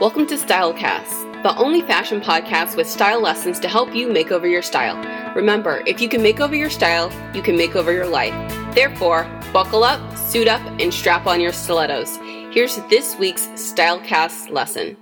Welcome to Stylecast, the only fashion podcast with style lessons to help you make over your style. Remember, if you can make over your style, you can make over your life. Therefore, buckle up, suit up, and strap on your stilettos. Here's this week's Stylecast lesson.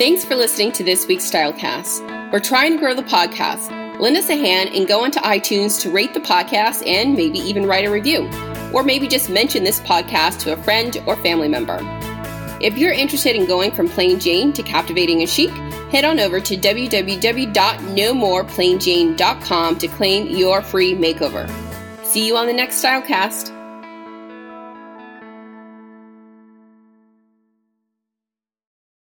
Thanks for listening to this week's Stylecast. We're trying to grow the podcast. Lend us a hand and go onto iTunes to rate the podcast and maybe even write a review. Or maybe just mention this podcast to a friend or family member. If you're interested in going from plain Jane to captivating and chic, head on over to www.nomoreplainjane.com to claim your free makeover. See you on the next Stylecast.